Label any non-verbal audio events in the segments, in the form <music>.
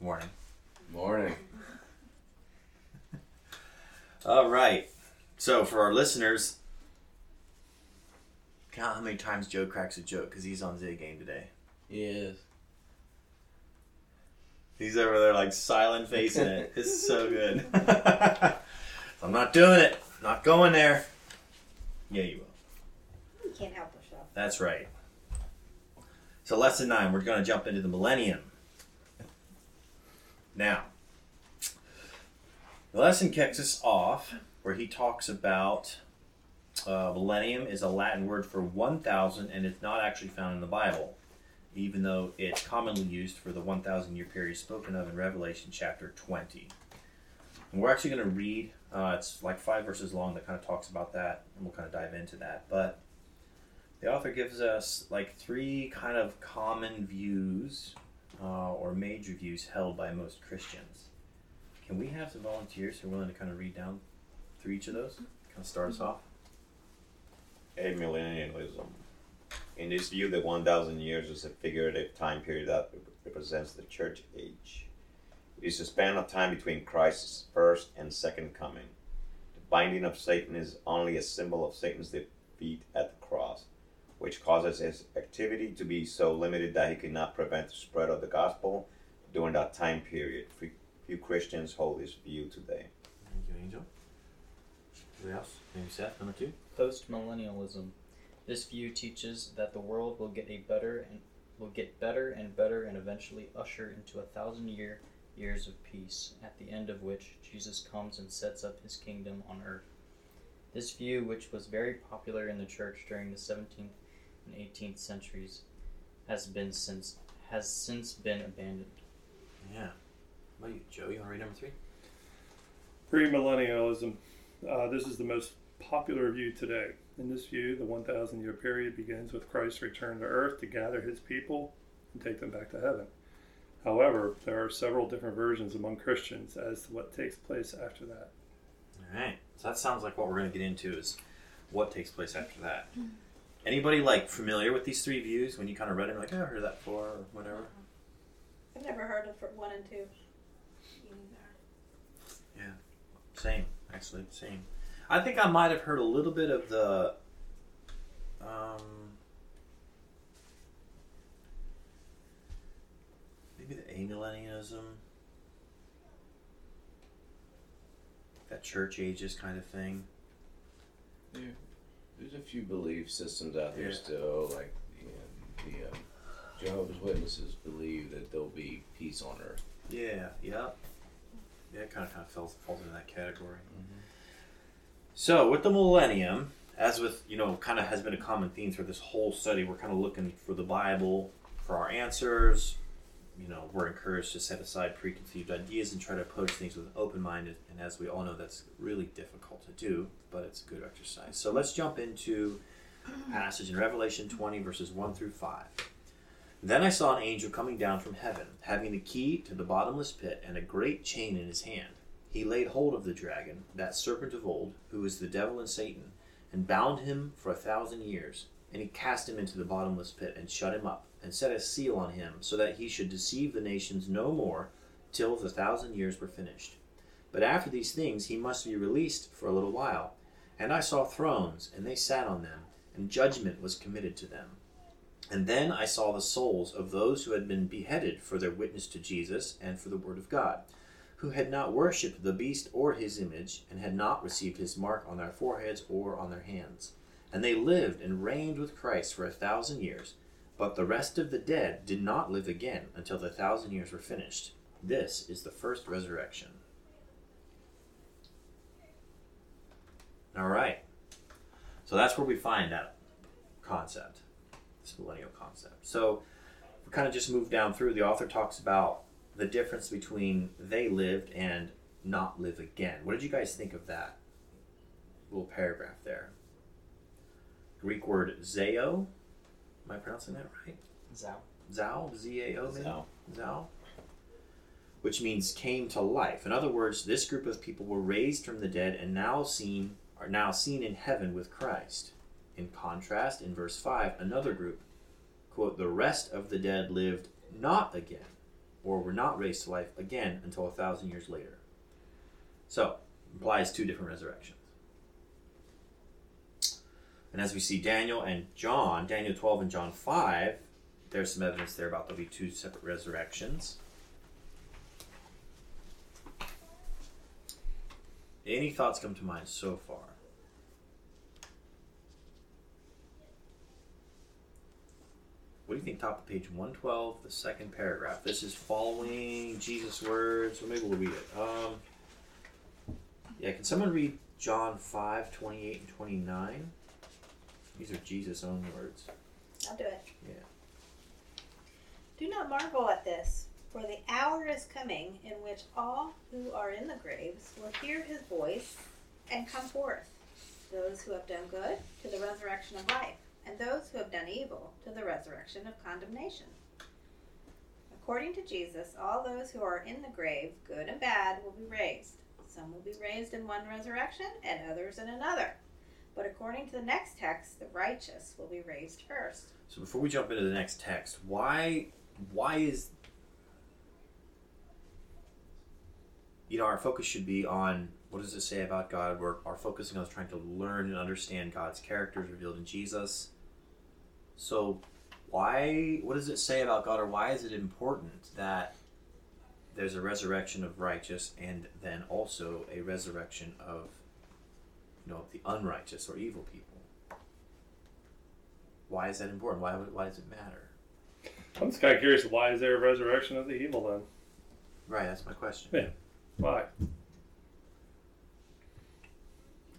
Morning. Morning. <laughs> All right. So for our listeners, count how many times Joe cracks a joke because he's on Zig game today. He is. He's over there like silent facing it. <laughs> It's so good. <laughs> I'm not doing it. Not going there. Yeah, you will. You can't help yourself. That's right. So lesson nine, we're going to jump into the millennium. Now, the lesson kicks us off where he talks about uh, millennium is a Latin word for 1,000 and it's not actually found in the Bible, even though it's commonly used for the 1,000 year period spoken of in Revelation chapter 20. And we're actually going to read, uh, it's like five verses long that kind of talks about that, and we'll kind of dive into that. But the author gives us like three kind of common views uh, or major views held by most Christians. Can we have some volunteers who are willing to kind of read down through each of those? Kind of start us off. amillennialism. In this view, the 1,000 years is a figurative time period that represents the church age. It is a span of time between Christ's first and second coming. The binding of Satan is only a symbol of Satan's defeat at the cross, which causes his activity to be so limited that he cannot prevent the spread of the gospel during that time period. Few- Few Christians hold this view today. Thank you, Angel. Anybody else? Maybe Seth, number two. Postmillennialism. This view teaches that the world will get a better and will get better and better and eventually usher into a thousand year years of peace, at the end of which Jesus comes and sets up his kingdom on earth. This view, which was very popular in the church during the 17th and 18th centuries, has been since has since been abandoned. Yeah. What about you, Joe? You want to read number three? Premillennialism. Uh, this is the most popular view today. In this view, the 1,000 year period begins with Christ's return to earth to gather his people and take them back to heaven. However, there are several different versions among Christians as to what takes place after that. All right. So that sounds like what we're going to get into is what takes place after that. Anybody like familiar with these three views? When you kind of read them, like, oh, I heard that before, or whatever. I've never heard of one and two. Yeah, Same, actually, same. I think I might have heard a little bit of the. Um, maybe the amillennialism. That church ages kind of thing. There, there's a few belief systems out there Yeah. still, like the, the um, Jehovah's Witnesses believe that there'll be peace on earth. Yeah, yeah. Yeah, it kind of kind of falls, falls into that category. So with the millennium, as with you know, kind of has been a common theme through this whole study, we're kind of looking for the Bible for our answers. You know, we're encouraged to set aside preconceived ideas and try to approach things with an open mind. And as we all know, that's really difficult to do, but it's a good exercise. So let's jump into passage in Revelation 20, verses 1 through 5. Then I saw an angel coming down from heaven, having the key to the bottomless pit and a great chain in his hand. He laid hold of the dragon, that serpent of old, who is the devil and Satan, and bound him for a thousand years. And he cast him into the bottomless pit and shut him up, and set a seal on him, so that he should deceive the nations no more till the thousand years were finished. But after these things he must be released for a little while. And I saw thrones, and they sat on them, and judgment was committed to them. And then I saw the souls of those who had been beheaded for their witness to Jesus and for the word of God, who had not worshipped the beast or his image, and had not received his mark on their foreheads or on their hands. And they lived and reigned with Christ for a thousand years. But the rest of the dead did not live again until the thousand years were finished. This is the first resurrection. All right. So that's where we find that concept, this millennial concept. So we kind of just move down through. The author talks about the difference between they lived and not live again. What did you guys think of that little paragraph there? Greek word zeo. Am I pronouncing that right? Zao. Zao, Z A O. Zao. Zao. Which means came to life. In other words, this group of people were raised from the dead and now seen are now seen in heaven with Christ. In contrast, in verse 5, another group, quote, the rest of the dead lived not again or were not raised to life again until a thousand years later. So, implies two different resurrections. And as we see Daniel and John, Daniel 12 and John 5, there's some evidence there about there'll be two separate resurrections. Any thoughts come to mind so far? What do you think? Top of page 112, the second paragraph. This is following Jesus' words. Or maybe we'll read it. Um, yeah, can someone read John 5, 28 and 29? These are Jesus' own words. I'll do it. Yeah. Do not marvel at this, for the hour is coming in which all who are in the graves will hear his voice and come forth. Those who have done good to the resurrection of life, and those who have done evil to the resurrection of condemnation. According to Jesus, all those who are in the grave, good and bad, will be raised. Some will be raised in one resurrection, and others in another. But according to the next text, the righteous will be raised first. So before we jump into the next text, why why is you know our focus should be on what does it say about God? We're are focusing on trying to learn and understand God's characters revealed in Jesus. So why what does it say about God or why is it important that there's a resurrection of righteous and then also a resurrection of you know the unrighteous or evil people? Why is that important? Why would, why does it matter? I'm just kind of curious. Why is there a resurrection of the evil then? Right, that's my question. Yeah. Why?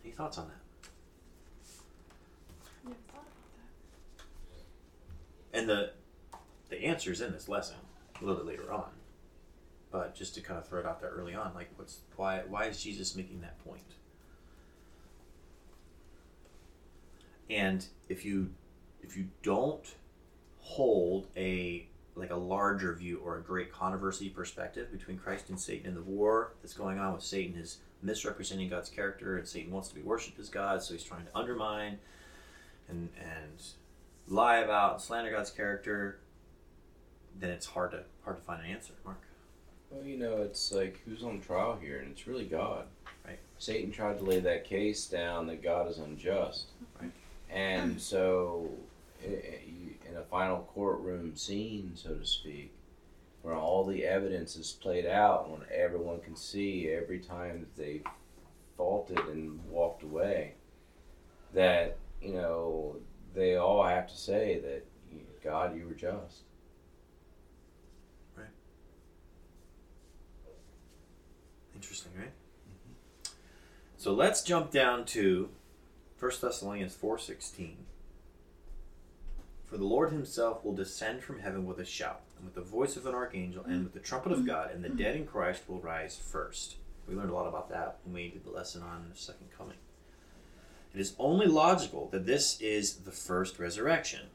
Any thoughts on that? And the the answer is in this lesson a little bit later on. But just to kind of throw it out there early on, like what's why why is Jesus making that point? And if you if you don't hold a like a larger view or a great controversy perspective between Christ and Satan and the war that's going on with Satan is misrepresenting God's character and Satan wants to be worshipped as God, so he's trying to undermine and and lie about and slander God's character, then it's hard to hard to find an answer, Mark. Well, you know, it's like who's on trial here, and it's really God. Right. Satan tried to lay that case down that God is unjust. Right. And hmm. so, i- i- you- in a final courtroom scene, so to speak, where all the evidence is played out, when everyone can see every time that they faulted and walked away, that you know they all have to say that God, you were just. Right. Interesting, right? Mm-hmm. So let's jump down to 1 Thessalonians 4:16. For the Lord himself will descend from heaven with a shout, and with the voice of an archangel, and with the trumpet of God, and the dead in Christ will rise first. We learned a lot about that when we did the lesson on the second coming. It is only logical that this is the first resurrection.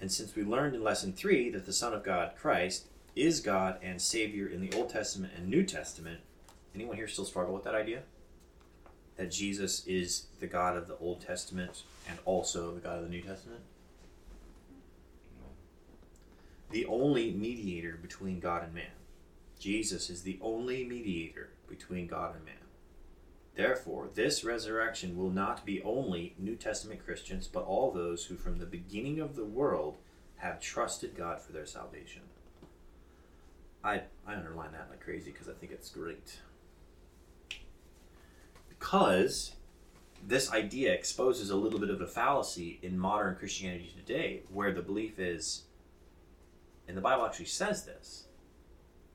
And since we learned in lesson 3 that the Son of God, Christ, is God and Savior in the Old Testament and New Testament, anyone here still struggle with that idea? That Jesus is the God of the Old Testament and also the God of the New Testament? The only mediator between God and man. Jesus is the only mediator between God and man. Therefore, this resurrection will not be only New Testament Christians, but all those who from the beginning of the world have trusted God for their salvation. I, I underline that like crazy because I think it's great. Because this idea exposes a little bit of a fallacy in modern Christianity today, where the belief is, and the Bible actually says this,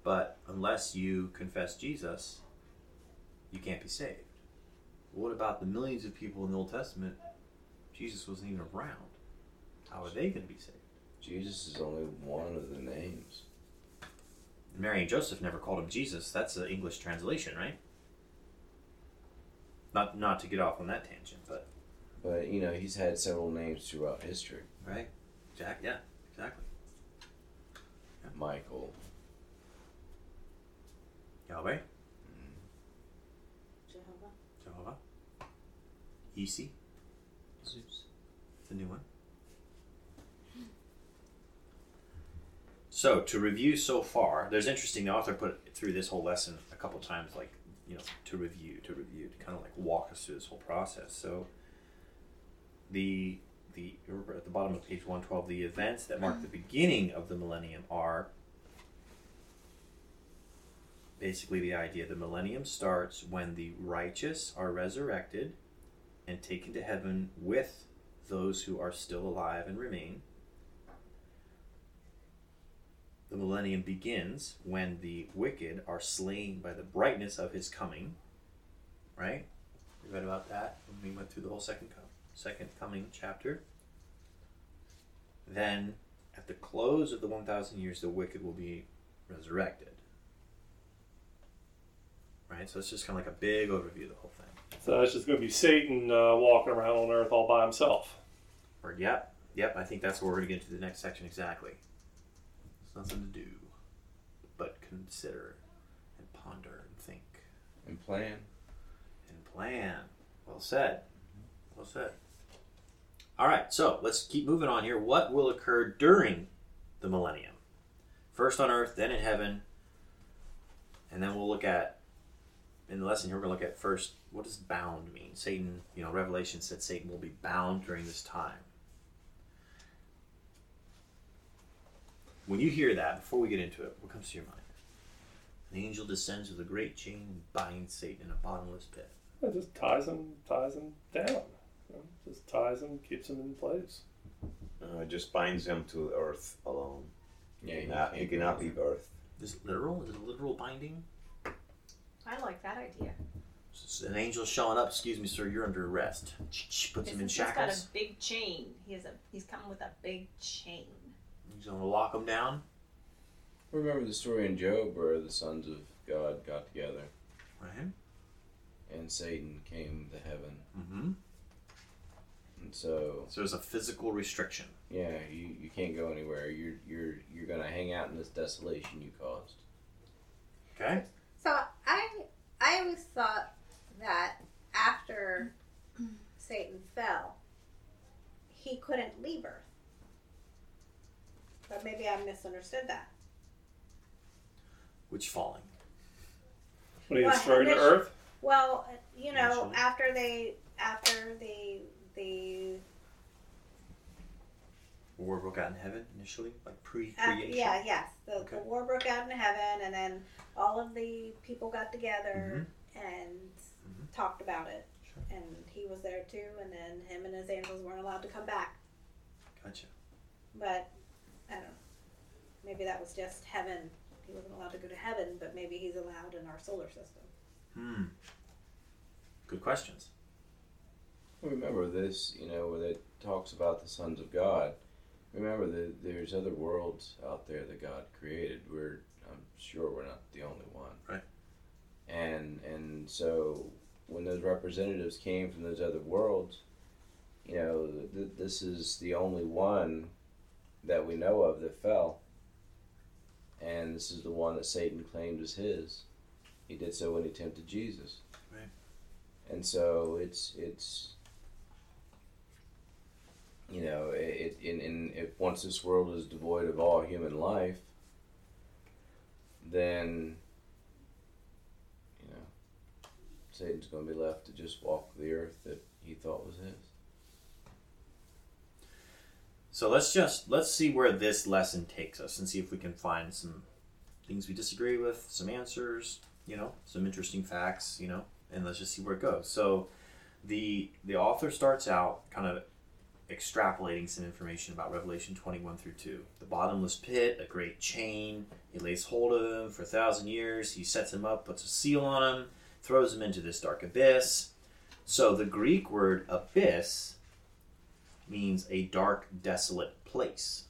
but unless you confess Jesus, you can't be saved. What about the millions of people in the Old Testament? Jesus wasn't even around. How are they going to be saved? Jesus is only one of the names. Mary and Joseph never called him Jesus. That's the English translation, right? Not not to get off on that tangent, but But you know, he's had several names throughout history. right, Jack. Yeah, exactly. Michael. Yahweh, mm-hmm. Jehovah. Jehovah, Isi, Zeus. the new one. So to review so far, there's interesting. The author put through this whole lesson a couple times, like you know, to review, to review, to kind of like walk us through this whole process. So the the at the bottom of page one twelve, the events that mark the beginning of the millennium are basically the idea the millennium starts when the righteous are resurrected and taken to heaven with those who are still alive and remain. The millennium begins when the wicked are slain by the brightness of his coming. Right? We read about that when we went through the whole second com- second coming chapter. Then, at the close of the 1,000 years, the wicked will be resurrected. Right? So it's just kind of like a big overview of the whole thing. So that's just going to be Satan uh, walking around on earth all by himself. Or, yep, yep, I think that's where we're going to get into the next section exactly. Nothing to do but consider and ponder and think And plan. and plan. Well said. Well said. All right, so let's keep moving on here. What will occur during the millennium? First on earth, then in heaven, and then we'll look at in the lesson here. We're going to look at first what does bound mean? Satan, you know, Revelation said Satan will be bound during this time. When you hear that, before we get into it, what comes to your mind? An angel descends with a great chain and binds Satan in a bottomless pit. It just ties him, ties him down. Just ties him, keeps him in place. Uh, it just binds him to earth alone. Yeah, he cannot, can't he cannot leave earth. Is it literal? Is it a literal binding? I like that idea. It's an angel showing up. Excuse me, sir. You're under arrest. Puts him in Since he's got a big chain. He has a he's coming with a big chain. He's gonna lock him down. Remember the story in Job where the sons of God got together Right. and Satan came to heaven. Mm-hmm. And so, So there's a physical restriction. yeah, you, you can't go anywhere. You're you're you're gonna hang out in this desolation you caused. Okay. So I I always thought that after Satan fell, he couldn't leave Earth. But maybe I misunderstood that. Which falling? When he Well, thrown to earth, Well, you know, Initially. after they after the the War broke out in heaven initially, like af- pre-creation. yeah yes the, Okay. the war broke out in heaven and then all of the people got together Mm-hmm. and Mhm. talked about it Sure. and he was there too and then him and his angels weren't allowed to come back Gotcha. but I don't know. Maybe that was just heaven. He wasn't allowed to go to heaven, but maybe he's allowed in our solar system. Hmm. Good questions. Remember this, you know, where it talks about the sons of God. Remember that there's other worlds out there that God created. We're, I'm sure, we're not the only one. Right. And and so when those representatives came from those other worlds, you know, th- this is the only one that we know of that fell. And this is the one that Satan claimed as his. He did so when he tempted Jesus. Right. And so it's it's you know, it, in, in if once this world is devoid of all human life, then you know, Satan's going to be left to just walk the earth that he thought was his. So let's just let's see where this lesson takes us and see if we can find some things we disagree with, some answers, you know, some interesting facts, you know, and let's just see where it goes. So the the author starts out kind of extrapolating some information about Revelation 21 through 2. The bottomless pit, a great chain, he lays hold of him for a thousand years, he sets him up, puts a seal on him, throws him into this dark abyss. So the Greek word abyss means a dark, desolate place.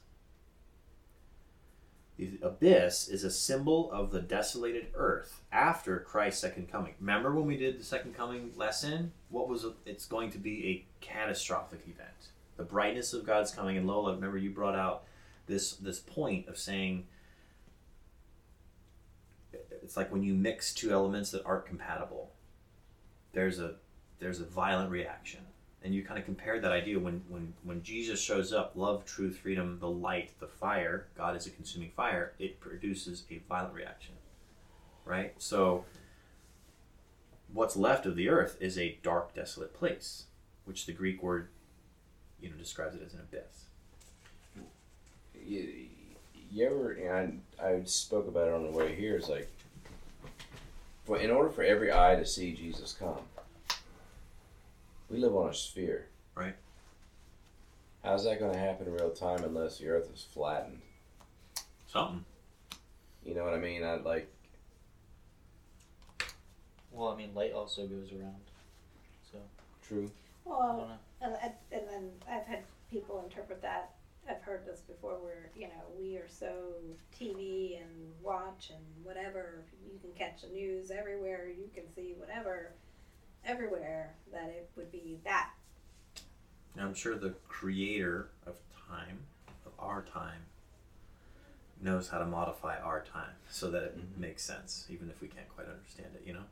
The abyss is a symbol of the desolated earth after Christ's second coming. Remember when we did the second coming lesson? What was it? it's going to be a catastrophic event. The brightness of God's coming and Lola, remember you brought out this this point of saying it's like when you mix two elements that aren't compatible. There's a there's a violent reaction and you kind of compare that idea when when when Jesus shows up, love, truth, freedom, the light, the fire. God is a consuming fire. It produces a violent reaction, right? So, what's left of the earth is a dark, desolate place, which the Greek word, you know, describes it as an abyss. You, you ever? And I, I spoke about it on the way here. It's like, for in order for every eye to see Jesus come, we live on a sphere. Right. How's that going to happen in real time unless the Earth is flattened? Something. You know what I mean? I'd like. Well, I mean, light also goes around. So True. I Well, don't know. and, and and then I've had people interpret that. I've heard this before, where you know we are so TV and watch and whatever. You can catch the news everywhere. You can see whatever everywhere. That it would be that. Now, I'm sure the creator of time, of our time, knows how to modify our time so that it Mhm. makes sense, even if we can't quite understand it, you know?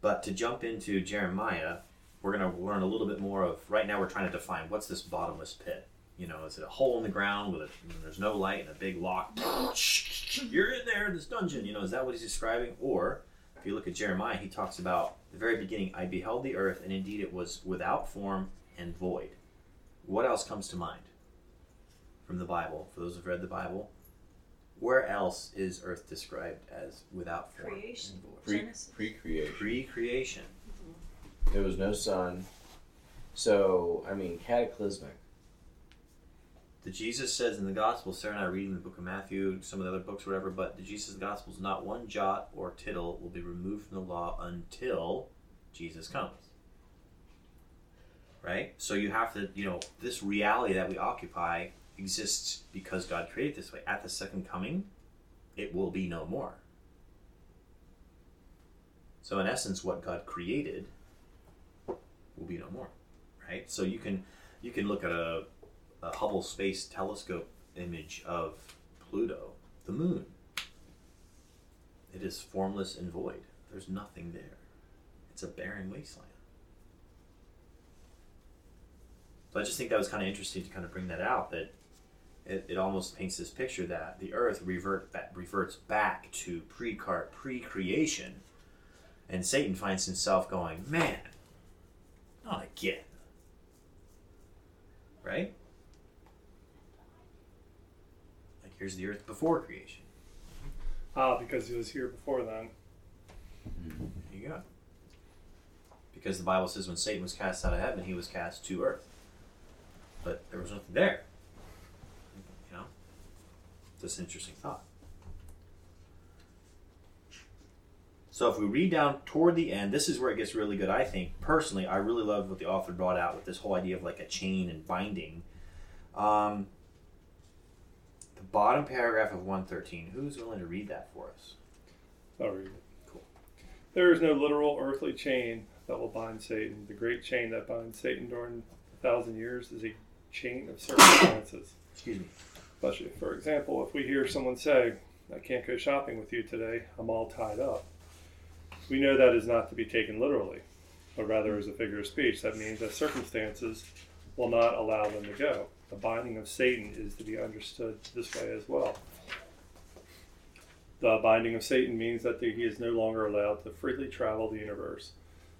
But to jump into Jeremiah, we're going to learn a little bit more of. Right now, we're trying to define what's this bottomless pit. You know, is it a hole in the ground with a, there's no light and a big lock? <laughs> You're in there in this dungeon. You know, is that what he's describing? Or if you look at Jeremiah, he talks about the very beginning. I beheld the earth, and indeed it was without form and void. What else comes to mind from the Bible? For those who've read the Bible, where else is earth described as without form Creation. and void? Pre Genesis. pre-creation. Pre-creation. Mm-hmm. There was no sun. So I mean, cataclysmic. The Jesus says in the Gospel, Sarah and I are reading the book of Matthew, some of the other books, whatever, but the Jesus Gospels, not one jot or tittle will be removed from the law until Jesus comes. Right? So you have to, you know, this reality that we occupy exists because God created this way. At the second coming, it will be no more. So in essence, what God created will be no more. Right? So you can you can look at a a Hubble Space Telescope image of Pluto, the moon. It is formless and void. There's nothing there. It's a barren wasteland. So I just think that was kind of interesting to kind of bring that out. That it, it almost paints this picture that the Earth revert reverts back to pre pre creation, and Satan finds himself going, "Man, not again." Right? Like here's the earth before creation. Ah, because he was here before then. There you go. Because the Bible says when Satan was cast out of heaven, he was cast to earth. But there was nothing there. You know? Just an interesting thought. So if we read down toward the end, this is where it gets really good, I think. Personally, I really love what the author brought out with this whole idea of like a chain and binding. Um, bottom paragraph of 113. Who's willing to read that for us? I'll read it. Cool. There is no literal earthly chain that will bind Satan. The great chain that binds Satan during a thousand years is a chain of circumstances. Excuse me. Bless you. For example, if we hear someone say, I can't go shopping with you today, I'm all tied up, we know that is not to be taken literally, but rather as a figure of speech. That means that circumstances will not allow them to go. The binding of Satan is to be understood this way as well. The binding of Satan means that he is no longer allowed to freely travel the universe,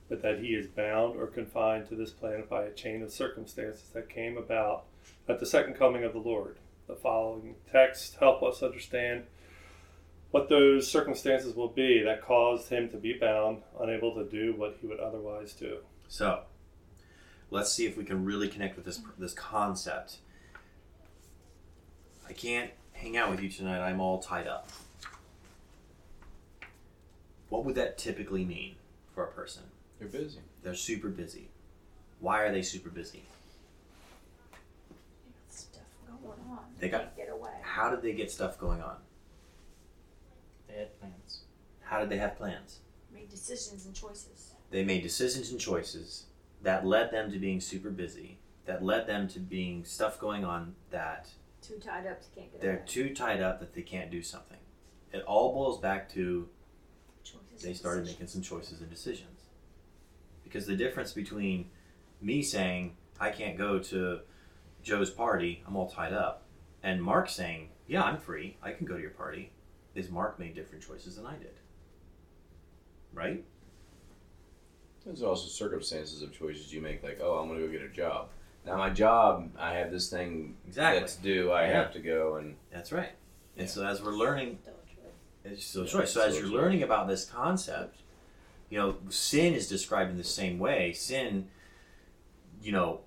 but that he is bound or confined to this planet by a chain of circumstances that came about at the second coming of the Lord. The following texts help us understand what those circumstances will be that caused him to be bound, unable to do what he would otherwise do. So, let's see if we can really connect with this this concept. I can't hang out with you tonight. I'm all tied up. What would that typically mean for a person? They're busy. They're super busy. Why are they super busy? They got stuff going on. They got- Can't get away. How did they get stuff going on? They had plans. How did they have plans? Made decisions and choices. They made decisions and choices that led them to being super busy, that led them to being stuff going on that Too tied up to can't get they're away. too tied up that they can't do something. It all boils back to choices they started making some choices and decisions. Because the difference between me saying I can't go to Joe's party, I'm all tied up, and Mark saying, "Yeah, I'm free. I can go to your party," is Mark made different choices than I did. Right? There's also circumstances of choices you make, like, oh, I'm going to go get a job. Now, my job, I have this thing Exactly. that's due. I Yeah. have to go and That's right. And Yeah. so as we're learning Still a choice. It's still a Yeah, choice. So as you're learning about this concept, you know, sin is described in the same way. Sin, you know,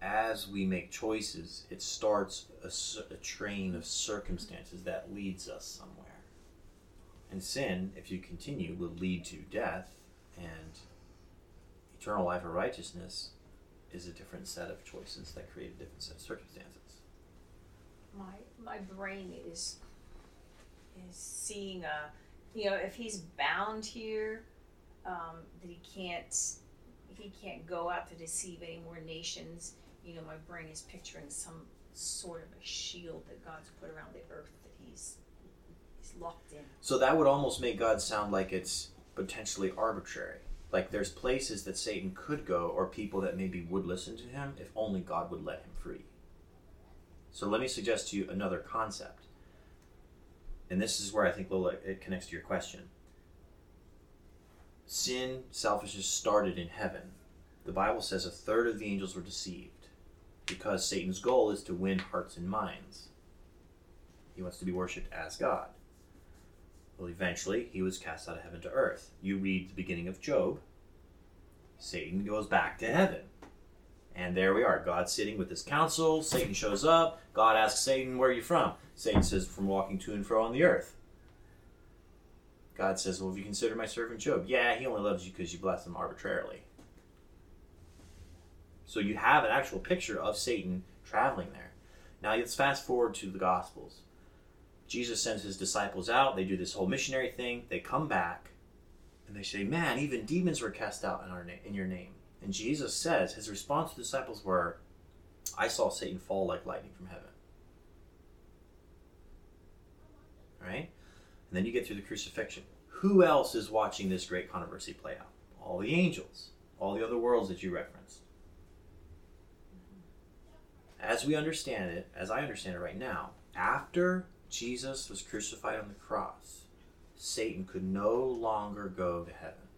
as we make choices, it starts a train of circumstances that leads us somewhere. And sin, if you continue, will lead to death, and eternal life or righteousness is a different set of choices that create a different set of circumstances. my my brain is is seeing a you know if he's bound here um, that he can't he can't go out to deceive any more nations you know my brain is picturing some sort of a shield that god's put around the earth that he's locked in So that would almost make God sound like it's potentially arbitrary. Like there's places that Satan could go or people that maybe would listen to him if only God would let him free. So let me suggest to you another concept. And this is where I think Lola it connects to your question. Sin, selfishness started in heaven. The Bible says a third of the angels were deceived because Satan's goal is to win hearts and minds. He wants to be worshipped as God. Well, eventually, he was cast out of heaven to earth. You read the beginning of Job, Satan goes back to heaven. And there we are. God's sitting with his council. Satan shows up. God asks Satan, Where are you from? Satan says, From walking to and fro on the earth. God says, Well, have you considered my servant Job? Yeah, he only loves you because you bless him arbitrarily. So you have an actual picture of Satan traveling there. Now let's fast forward to the Gospels. Jesus sends his disciples out. They do this whole missionary thing. They come back, and they say, "Man, even demons were cast out in our na- in your name." And Jesus says his response to the disciples were, "I saw Satan fall like lightning from heaven." Right? And then you get through the crucifixion. Who else is watching this great controversy play out? All the angels, all the other worlds that you referenced. As we understand it, as I understand it right now, after Jesus was crucified on the cross, Satan could no longer go to heaven.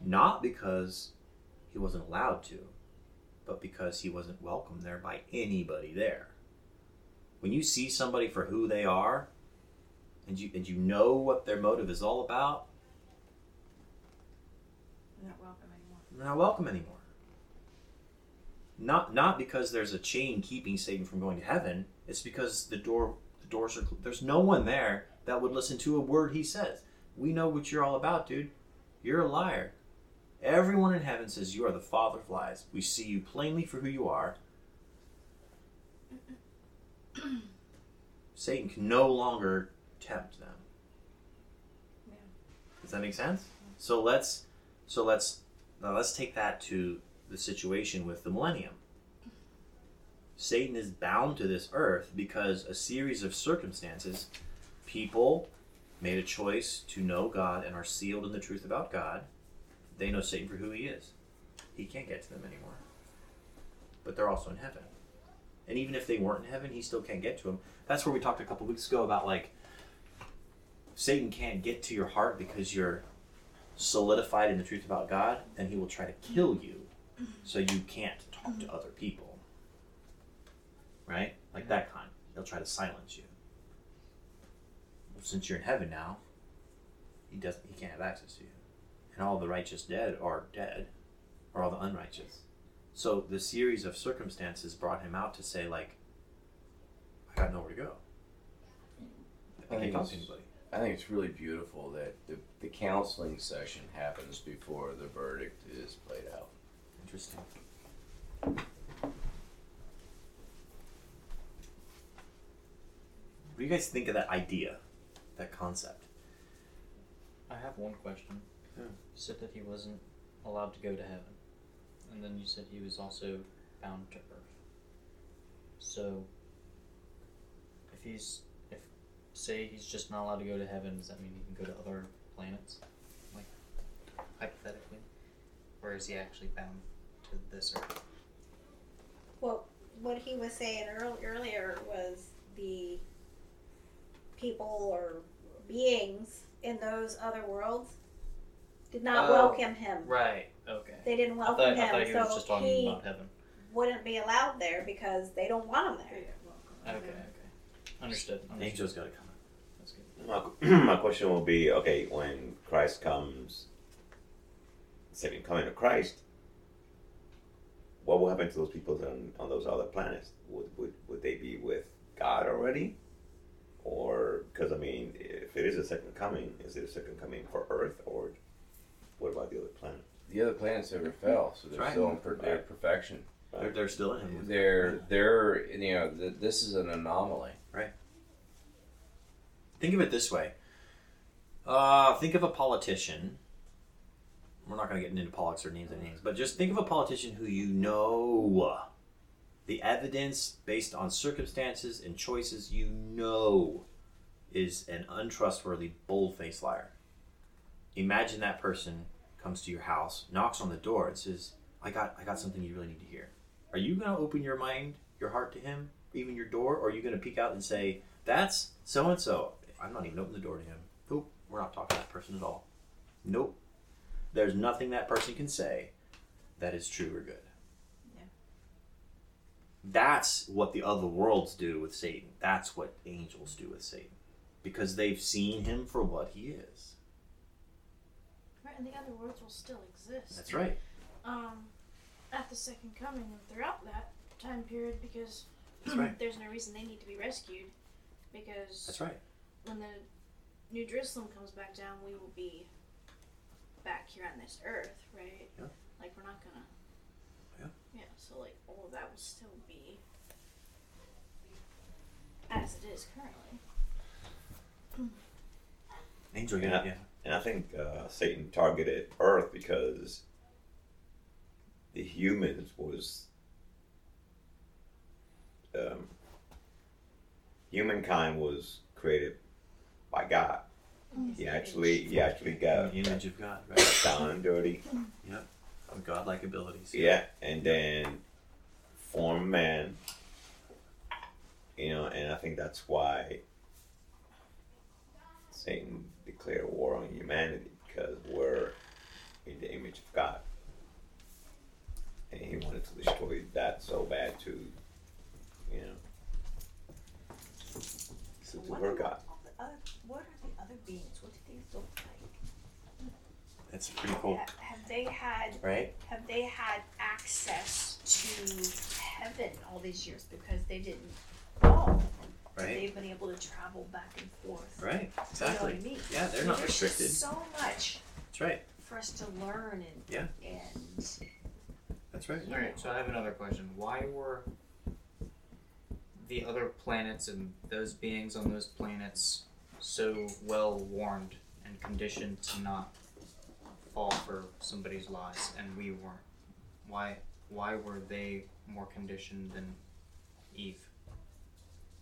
Not because he wasn't allowed to, but because he wasn't welcomed there by anybody there. When you see somebody for who they are, and you and you know what their motive is all about, They're not welcome anymore they're not welcome anymore. Not not because there's a chain keeping Satan from going to heaven. It's because the door doors are there's no one there that would listen to a word he says. We know what you're all about, dude. You're a liar. Everyone in heaven says you are the father of lies. We see you plainly for who you are. <clears throat> Satan can no longer tempt them. Yeah. Does that make sense? So let's so let's now let's take that to the situation with the millennium. Satan is bound to this earth because a series of circumstances, people made a choice to know God and are sealed in the truth about God. They know Satan for who he is. He can't get to them anymore. But they're also in heaven. And even if they weren't in heaven, he still can't get to them. That's where we talked a couple weeks ago about like Satan can't get to your heart because you're solidified in the truth about God, then he will try to kill you so you can't talk to other people. Right? Like that kind. He'll try to silence you. Well, since you're in heaven now, he doesn't he can't have access to you. And all the righteous dead are dead, or all the unrighteous. So the series of circumstances brought him out to say, like, I got nowhere to go. I I think it's- anybody. I think it's really beautiful that the, the counseling session happens before the verdict is played out. Interesting. What do you guys think of that idea, that concept? I have one question. Yeah. You said that he wasn't allowed to go to heaven, and then you said he was also bound to earth. So, if he's, if say he's just not allowed to go to heaven, does that mean he can go to other planets, like hypothetically, or or is he actually bound to this earth? Well, what he was saying earl- earlier was the people or beings in those other worlds did not Oh, welcome him. Right. Okay. They didn't I thought, welcome I him, thought he was so just talking he about heaven. wouldn't be allowed there because they don't want him there. Okay. Okay. Understood. Understood. Angel's got to come. That's good. My, <clears throat> my question will be okay, when Christ comes, second coming of Christ, what will happen to those people on, on those other planets? Would, would, would they be with God already? Or, because I mean, if it is a second coming, is it a second coming for Earth? Or what about the other planet? The other planets never fell, so they're Right. still in per- their perfection. They're, they're still in him. They're they're you know th- this is an anomaly. Right? Think of it this way. Uh, think of a politician. We're not going to get into politics or names and names, but just think of a politician who you know the evidence based on circumstances and choices you know is an untrustworthy, bold-faced liar. Imagine that person comes to your house, knocks on the door, and says, "I got, I got something you really need to hear." Are you going to open your mind, your heart to him, even your door, or are you going to peek out and say, "That's so and so"? I'm not even open the door to him. Nope, we're not talking to that person at all. Nope. There's nothing that person can say that is true or good. That's what the other worlds do with Satan. That's what angels do with Satan. Because they've seen him for what he is. Right, and the other worlds will still exist. That's right. Um, at the second coming and throughout that time period, because right. <clears throat> there's no reason they need to be rescued, because That's right. when the New Jerusalem comes back down, we will be back here on this earth, right? Yeah. Like we're not gonna. Yeah. Yeah. So like all of that will still be as it is currently. Angel, Yeah. yeah. And I think uh, Satan targeted Earth because the humans was um, humankind was created by God. He actually he actually got The image of God, right? down and dirty. Of godlike abilities. Yeah, and then form man. You know, and I think that's why Satan declared war on humanity because we're in the image of God. And he wanted to destroy that so bad to, you know, to, to What her are God. the other- What are the other beings? What do they look like? That's pretty cool. Ha- Have they had Right? have they had access to heaven all these years because they didn't fall? Right? They've been able to travel back and forth. Right? You know Exactly. I mean? Yeah, they're not there's restricted. Just so much That's right. for us to learn and Yeah. and That's right. you All right. know. So I have another question. Why were the other planets and those beings on those planets so well warned and conditioned to not fall for somebody's lies, and we weren't? Why? Why were they more conditioned than Eve?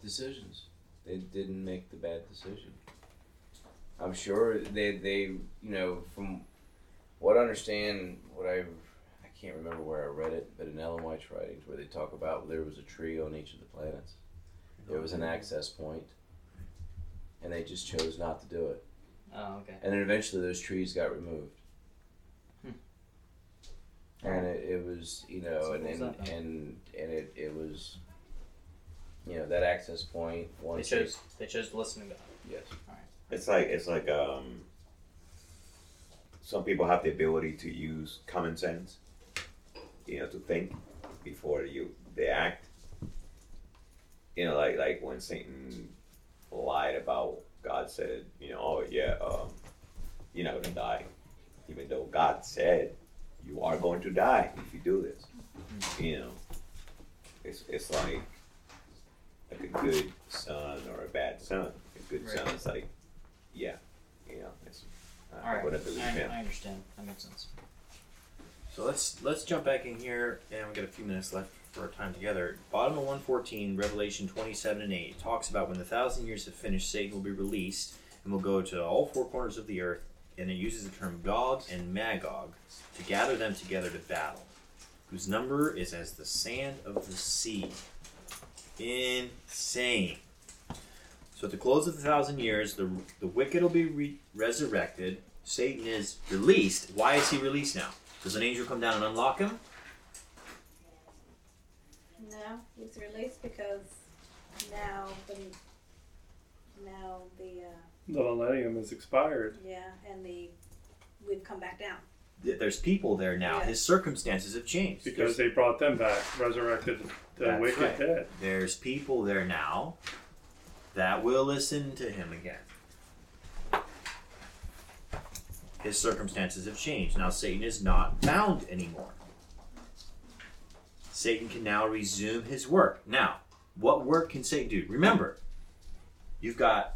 Decisions. They didn't make the bad decision. I'm sure they they you know from what I understand what I I can't remember where I read it, but in Ellen White's writings where they talk about there was a tree on each of the planets. There was an access point, and they just chose not to do it. Oh, okay. And then eventually those trees got removed. And it, it was, you know, and and, and and it, it was, you know, that access point. They Once chose. They chose to listen to God. yes. It's like it's like um. Some people have the ability to use common sense, you know, to think before you they act. You know, like like when Satan lied about God said, you know, oh yeah, um, you're not gonna die, even though God said you are going to die if you do this. You know, it's it's like like a good son or a bad son. A good Right. son is like yeah, you know, it's, uh, All right. I believe I, him. I understand. That makes sense. So let's let's jump back in here, and we got a few minutes left for our time together. Bottom of one fourteen, Revelation twenty seven and eight talks about when the thousand years have finished, Satan will be released and will go to all four corners of the earth and it uses the term Gog and Magog to gather them together to battle, whose number is as the sand of the sea. Insane. So at the close of the thousand years, the, the wicked will be re- resurrected. Satan is released. Why is he released now? Does an angel come down and unlock him? No, he's released because now the now the uh, The millennium has expired. yeah, and the we've come back down. There's people there now. Yeah. His circumstances have changed. Because There's, they brought them back, resurrected the That's wicked right. dead. there's people there now that will listen to him again. His circumstances have changed. Now Satan is not bound anymore. Satan can now resume his work. Now, what work can Satan do? Remember, you've got the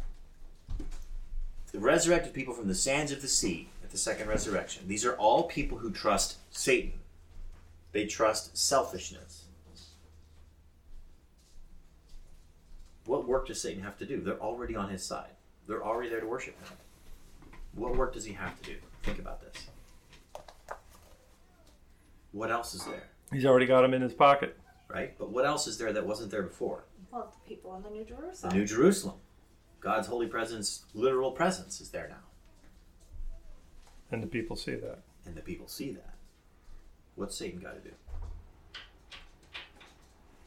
resurrected people from the sands of the sea at the second resurrection. These are all people who trust Satan. They trust selfishness. What work does Satan have to do? They're already on his side. They're already there to worship him. What work does he have to do? Think about this. What else is there? He's already got them in his pocket. Right? But what else is there that wasn't there before? Well, the people in the New The Jerusalem. New Jerusalem. God's holy presence, literal presence, is there now. And the people see that. And the people see that. What's Satan got to do?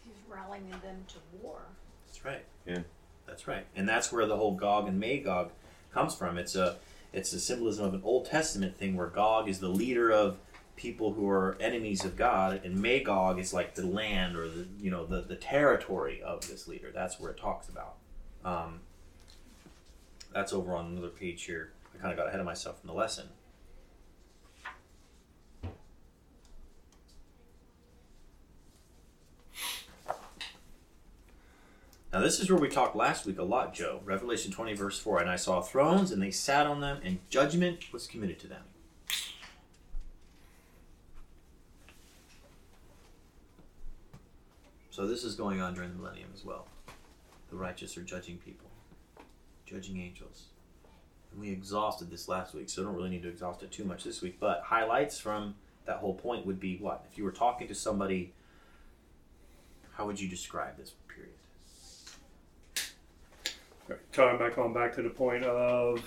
He's rallying them to war. That's right. Yeah. That's right. And that's where the whole Gog and Magog comes from. It's a it's a symbolism of an Old Testament thing where Gog is the leader of people who are enemies of God, and Magog is like the land or the you know the, the territory of this leader. That's where it talks about. Um, that's over on another page here. I kind of got ahead of myself in the lesson. Now, this is where we talked last week a lot, Joe. Revelation 20, verse 4. And I saw thrones, and they sat on them, and judgment was committed to them. So, this is going on during the millennium as well. The righteous are judging people, judging angels. And we exhausted this last week, so I don't really need to exhaust it too much this week. But highlights from that whole point would be what? If you were talking to somebody, how would you describe this period? Tying back on back to the point of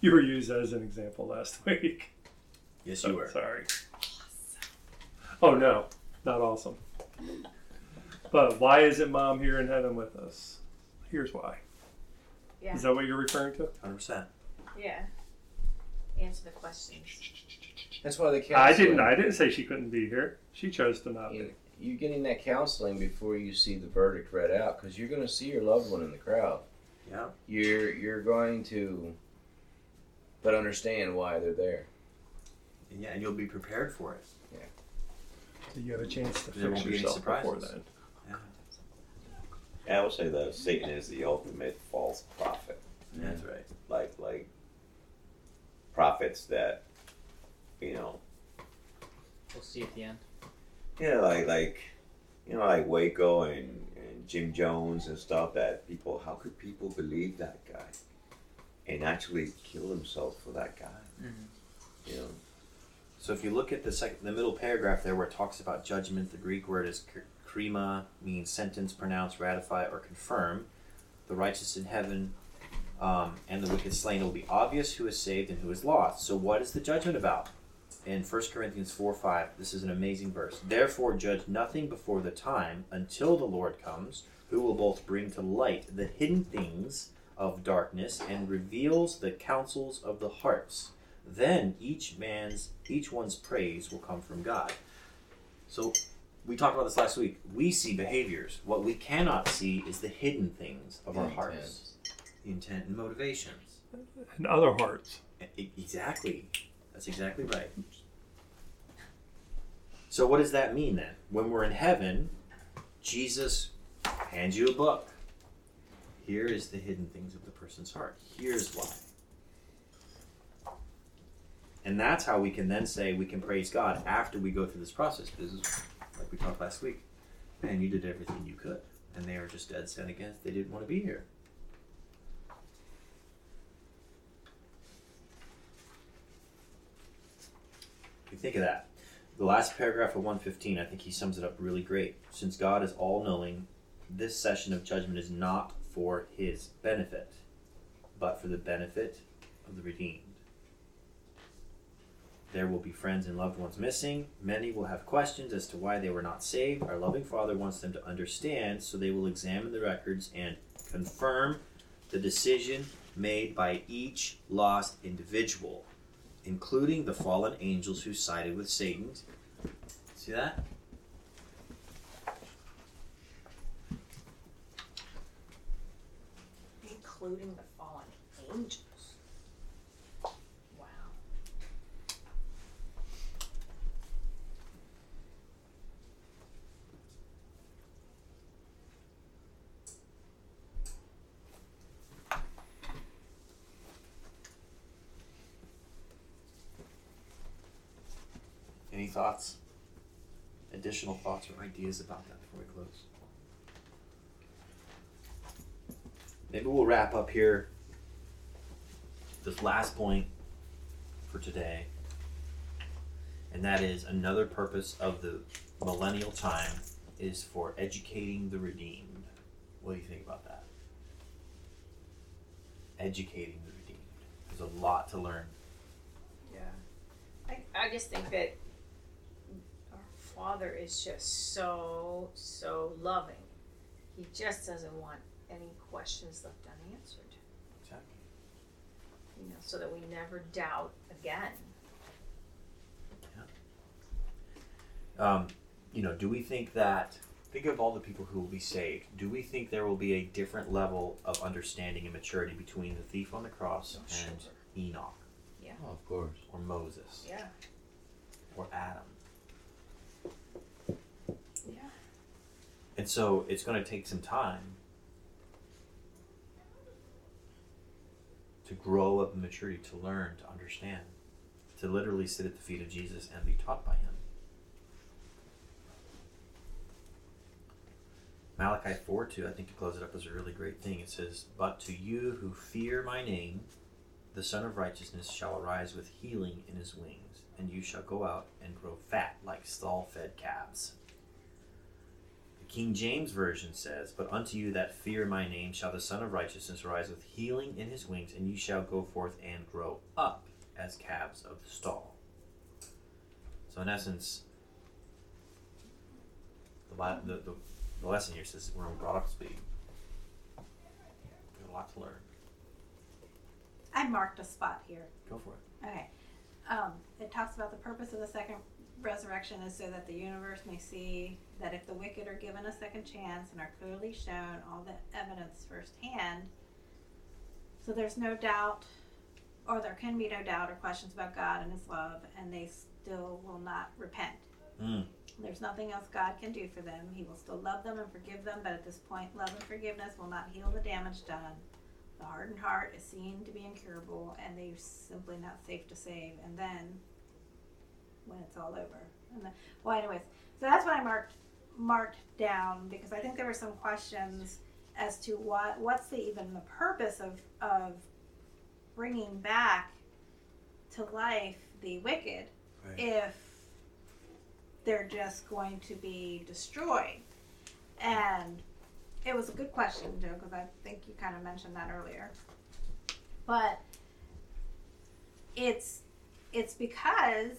you were used as an example last <laughs> week. Yes, you So- were. Sorry. Oh no, not awesome. But why isn't mom here in heaven with us? Here's why. Yeah. Is that what you're referring to? 100%. Yeah. Answer the questions. That's why the counseling. I didn't. I didn't say she couldn't be here. She chose to not be. You, you're getting that counseling before you see the verdict read out because you're going to see your loved one in the crowd. Yeah. You're you're going to, but understand why they're there. And yeah, and you'll be prepared for it. Yeah. So you have a chance to There fix won't be any yourself before surprises. then. Yeah. I would say that Satan is the ultimate false prophet. That's right. Like like prophets that you know We'll see at the end. Yeah, like like you know, like Waco and, and Jim Jones and stuff. That people, how could people believe that guy and actually kill himself for that guy? Mhm. You know, So if you look at the second, the middle paragraph there where it talks about judgment, the Greek word is krima, means sentence, pronounce, ratify, or confirm. The righteous in heaven um, and the wicked slain. It will be obvious who is saved and who is lost. So what is the judgment about? In 1 Corinthians 4 5, this is an amazing verse. Therefore, judge nothing before the time until the Lord comes, who will both bring to light the hidden things of darkness and reveals the counsels of the hearts. Then each man's, each one's praise will come from God. So we talked about this last week. We see behaviors. What we cannot see is the hidden things of The our intent. hearts, the intent and motivations. And other hearts. Exactly. That's exactly right. So, what does that mean then? When we're in heaven, Jesus hands you a book. Here is the hidden things of the person's heart. Here's why. And that's how we can then say we can praise God after we go through this process. This is like we talked last week, man, you did everything you could, and they are just dead set against. They didn't want to be here. You think of that. The last paragraph of 115, I think he sums it up really great. Since God is all knowing, this session of judgment is not for his benefit, but for the benefit of the redeemed. There will be friends and loved ones missing. Many will have questions as to why they were not saved. Our loving Father wants them to understand, so they will examine the records and confirm the decision made by each lost individual, including the fallen angels who sided with Satan. See that? Including the fallen angels. Any thoughts? Additional thoughts or ideas about that before we close? Maybe we'll wrap up here. This last point for today, and that is another purpose of the millennial time is for educating the redeemed. What do you think about that? Educating the redeemed. There's a lot to learn. Yeah. I, I just think that Father is just so, so loving. He just doesn't want any questions left unanswered. Exactly. You know, so that we never doubt again. um, you know, do we think that, think of all the people who will be saved, do we think there will be a different level of understanding and maturity between the thief on the cross Oh, and sure. Enoch Oh, of course. or Moses Yeah. or Adam? And so it's going to take some time to grow up in maturity, to learn, to understand, to literally sit at the feet of Jesus and be taught by him. Malachi 4 2, I think to close it up is a really great thing. It says, But to you who fear my name, the Sun of Righteousness shall arise with healing in his wings, and you shall go out and grow fat like stall fed calves. King James Version says, But unto you that fear my name shall the Sun of Righteousness arise with healing in his wings, and you shall go forth and grow up as calves of the stall. So, in essence, the, the, the, the lesson here says we're brought up to speed. We've got a lot to learn. I marked a spot here. Go for it. Okay. Um, it talks about the purpose of the second resurrection is so that the universe may see that if the wicked are given a second chance and are clearly shown all the evidence firsthand, so there's no doubt, or there can be no doubt or questions about God and His love, and they still will not repent. Mm. There's nothing else God can do for them. He will still love them and forgive them, but at this point, love and forgiveness will not heal the damage done. The hardened heart is seen to be incurable, and they're simply not safe to save. And then, when it's all over, and then, well, anyways, so that's what I marked marked down because I think there were some questions as to what what's the even the purpose of of bringing back to life the wicked Right. if they're just going to be destroyed. And it was a good question, Joe, because I think you kind of mentioned that earlier. But it's it's because,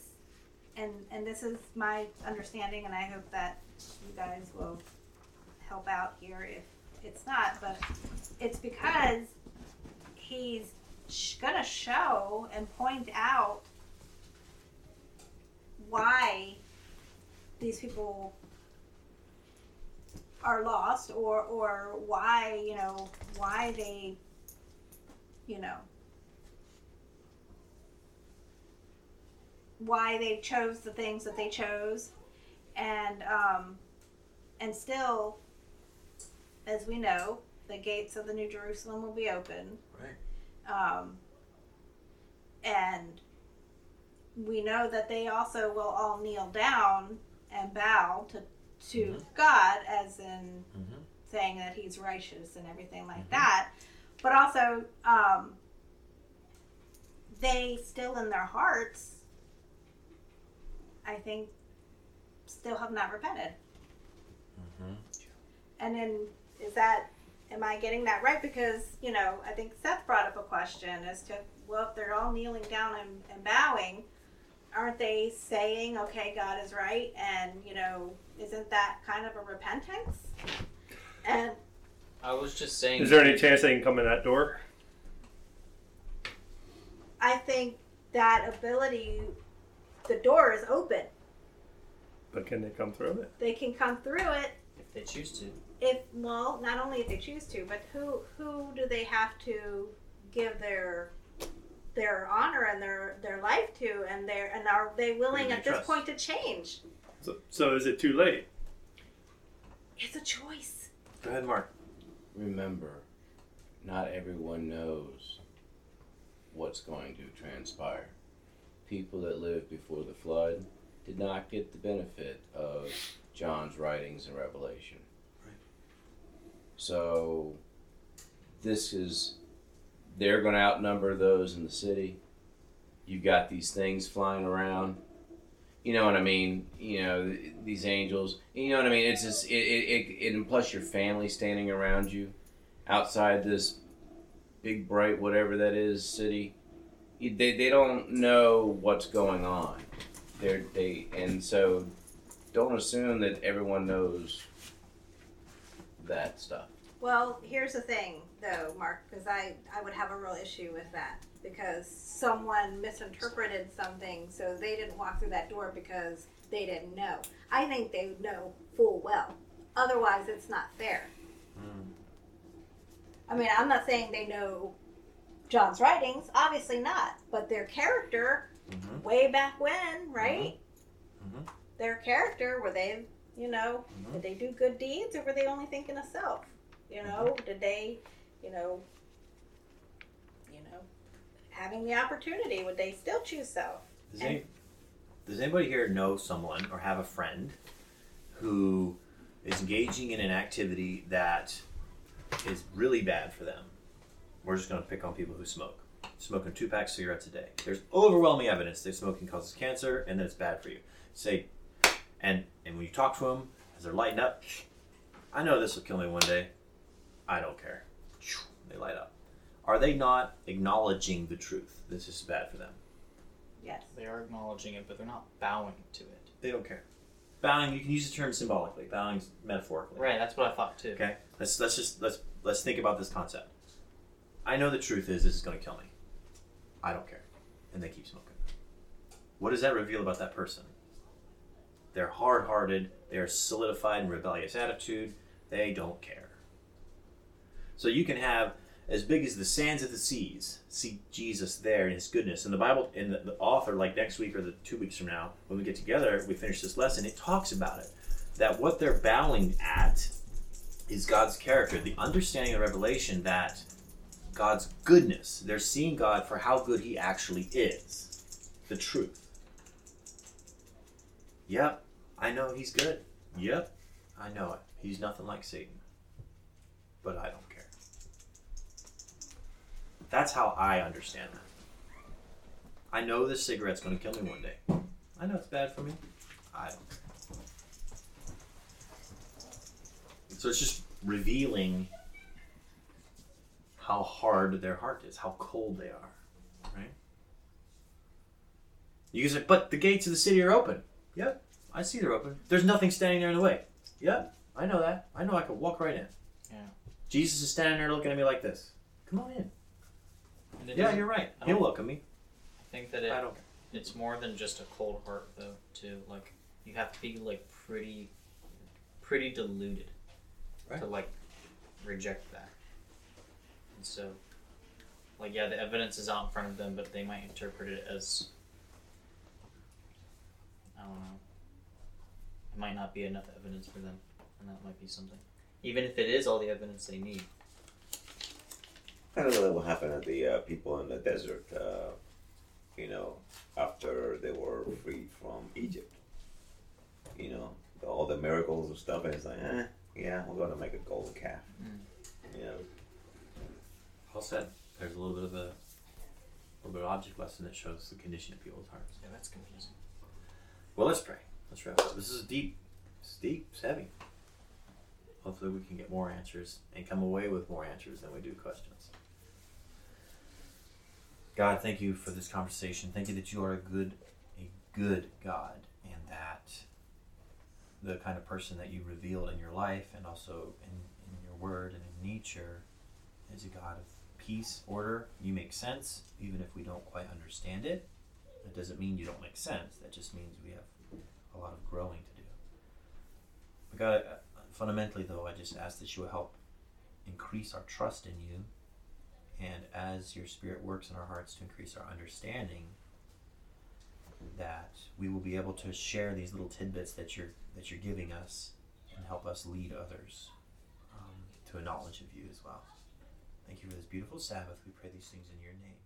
and and this is my understanding, and I hope that you guys will help out here if it's not, but it's because he's sh- gonna show and point out why these people are lost or or why you know why they you know why they chose the things that they chose and um and still as we know the gates of the new jerusalem will be open Right. um and we know that they also will all kneel down and bow to to Mhm. God, as in Mm-hmm. saying that He's righteous and everything like Mhm. that. But also, um, they still in their hearts I think, still have not repented. Mhm. And then, is that, am I getting that right? Because, you know, I think Seth brought up a question as to, well, if they're all kneeling down and, and bowing, aren't they saying, okay, God is right? And, you know, isn't that kind of a repentance? And I was just saying. Is there any chance they can come in that door? I think that ability, the door is open. But can they come through it? They can come through it if they choose to? if well, not only if they choose to, but who who do they have to give their their honor and their their life to, and their and are they willing at they this point to change? So, so is it too late? It's a choice. Go ahead, Mark. Remember, not everyone knows what's going to transpire. People that lived before the flood did not get the benefit of John's writings and Revelation. Right. So, this is, they're going to outnumber those in the city. You've got these things flying around. You know what I mean? You know, th- these angels. You know what I mean? It's just, it, it, it, and plus your family standing around you outside this big, bright, whatever that is, city. They, they don't know what's going on. They're, they, and so don't assume that everyone knows that stuff. Well, here's the thing, though, Mark, because I I would have a real issue with that because someone misinterpreted something, so they didn't walk through that door because they didn't know. I think they know full well. Otherwise, it's not fair. Mm. I mean, I'm not saying they know John's writings, obviously not, but their character, Mhm. way back when, right? Mhm. Their character, were they, you know, Mhm. did they do good deeds or were they only thinking of self? You know, did they, you know, you know, having the opportunity, would they still choose self? Does, any, does anybody here know someone or have a friend who is engaging in an activity that is really bad for them? We're just going to pick on people who smoke. Smoking two packs of cigarettes a day. There's overwhelming evidence that smoking causes cancer and that it's bad for you. Say, and and when you talk to them as they're lighting up, I know this will kill me one day. I don't care. They light up. Are they not acknowledging the truth? This is bad for them. Yes. They are acknowledging it, but they're not bowing to it. They don't care. Bowing, you can use the term symbolically. Bowing's metaphorically. Right, that's what I thought too. Okay. Let's let's just let's let's think about this concept. I know the truth is this is going to kill me. I don't care, and they keep smoking. What does that reveal about that person? They're hard-hearted. They are solidified in rebellious attitude. They don't care. So you can have as big as the sands of the seas. See Jesus there in His goodness. And the Bible, in the, the author, like next week or the two weeks from now, when we get together, we finish this lesson. It talks about it. That what they're bowing at is God's character, the understanding of revelation that God's goodness. They're seeing God for how good He actually is, the truth. Yep, I know He's good. Yep, I know it. He's nothing like Satan. But I don't care. That's how I understand that. I know this cigarette's going to kill me one day. I know it's bad for me. I don't care. So it's just revealing how hard their heart is, how cold they are, right? You can say, but the gates of the city are open. Yep, I see they're open. There's nothing standing there in the way. Yep, I know that. I know I can walk right in. Yeah. Jesus is standing there looking at me like this. Come on in. And Yeah, you're right. He'll welcome me. I think that it, I don't it's more than just a cold heart though too like you have to be like pretty pretty deluded Right. to like reject that and so like yeah the evidence is out in front of them but they might interpret it as i don't know it might not be enough evidence for them and that might be something even if it is all the evidence they need I don't know what happened to the uh, people in the desert, uh, you know, after they were freed from Egypt. You know, the, all the miracles and stuff, and it's like, eh, yeah, we're going to make a golden calf. Mm. You know, Well said. There's a little bit of a, little bit of object lesson that shows the condition of people's hearts. yeah that's confusing Well, let's pray. Let's wrap up. This is deep. It's deep. It's heavy. Hopefully, we can get more answers and come away with more answers than we do questions. God, thank you for this conversation. Thank you that you are a good, a good God, and that the kind of person that you revealed in your life and also in, in your word and in nature is a God of peace, order. You make sense, even if we don't quite understand it. That doesn't mean you don't make sense. That just means we have a lot of growing to do. But God, uh, fundamentally, though, I just ask that you will help increase our trust in you. And as your Spirit works in our hearts to increase our understanding, that we will be able to share these little tidbits that you're that you're giving us and help us lead others um, to a knowledge of you as well. Thank you for this beautiful Sabbath. We pray these things in your name.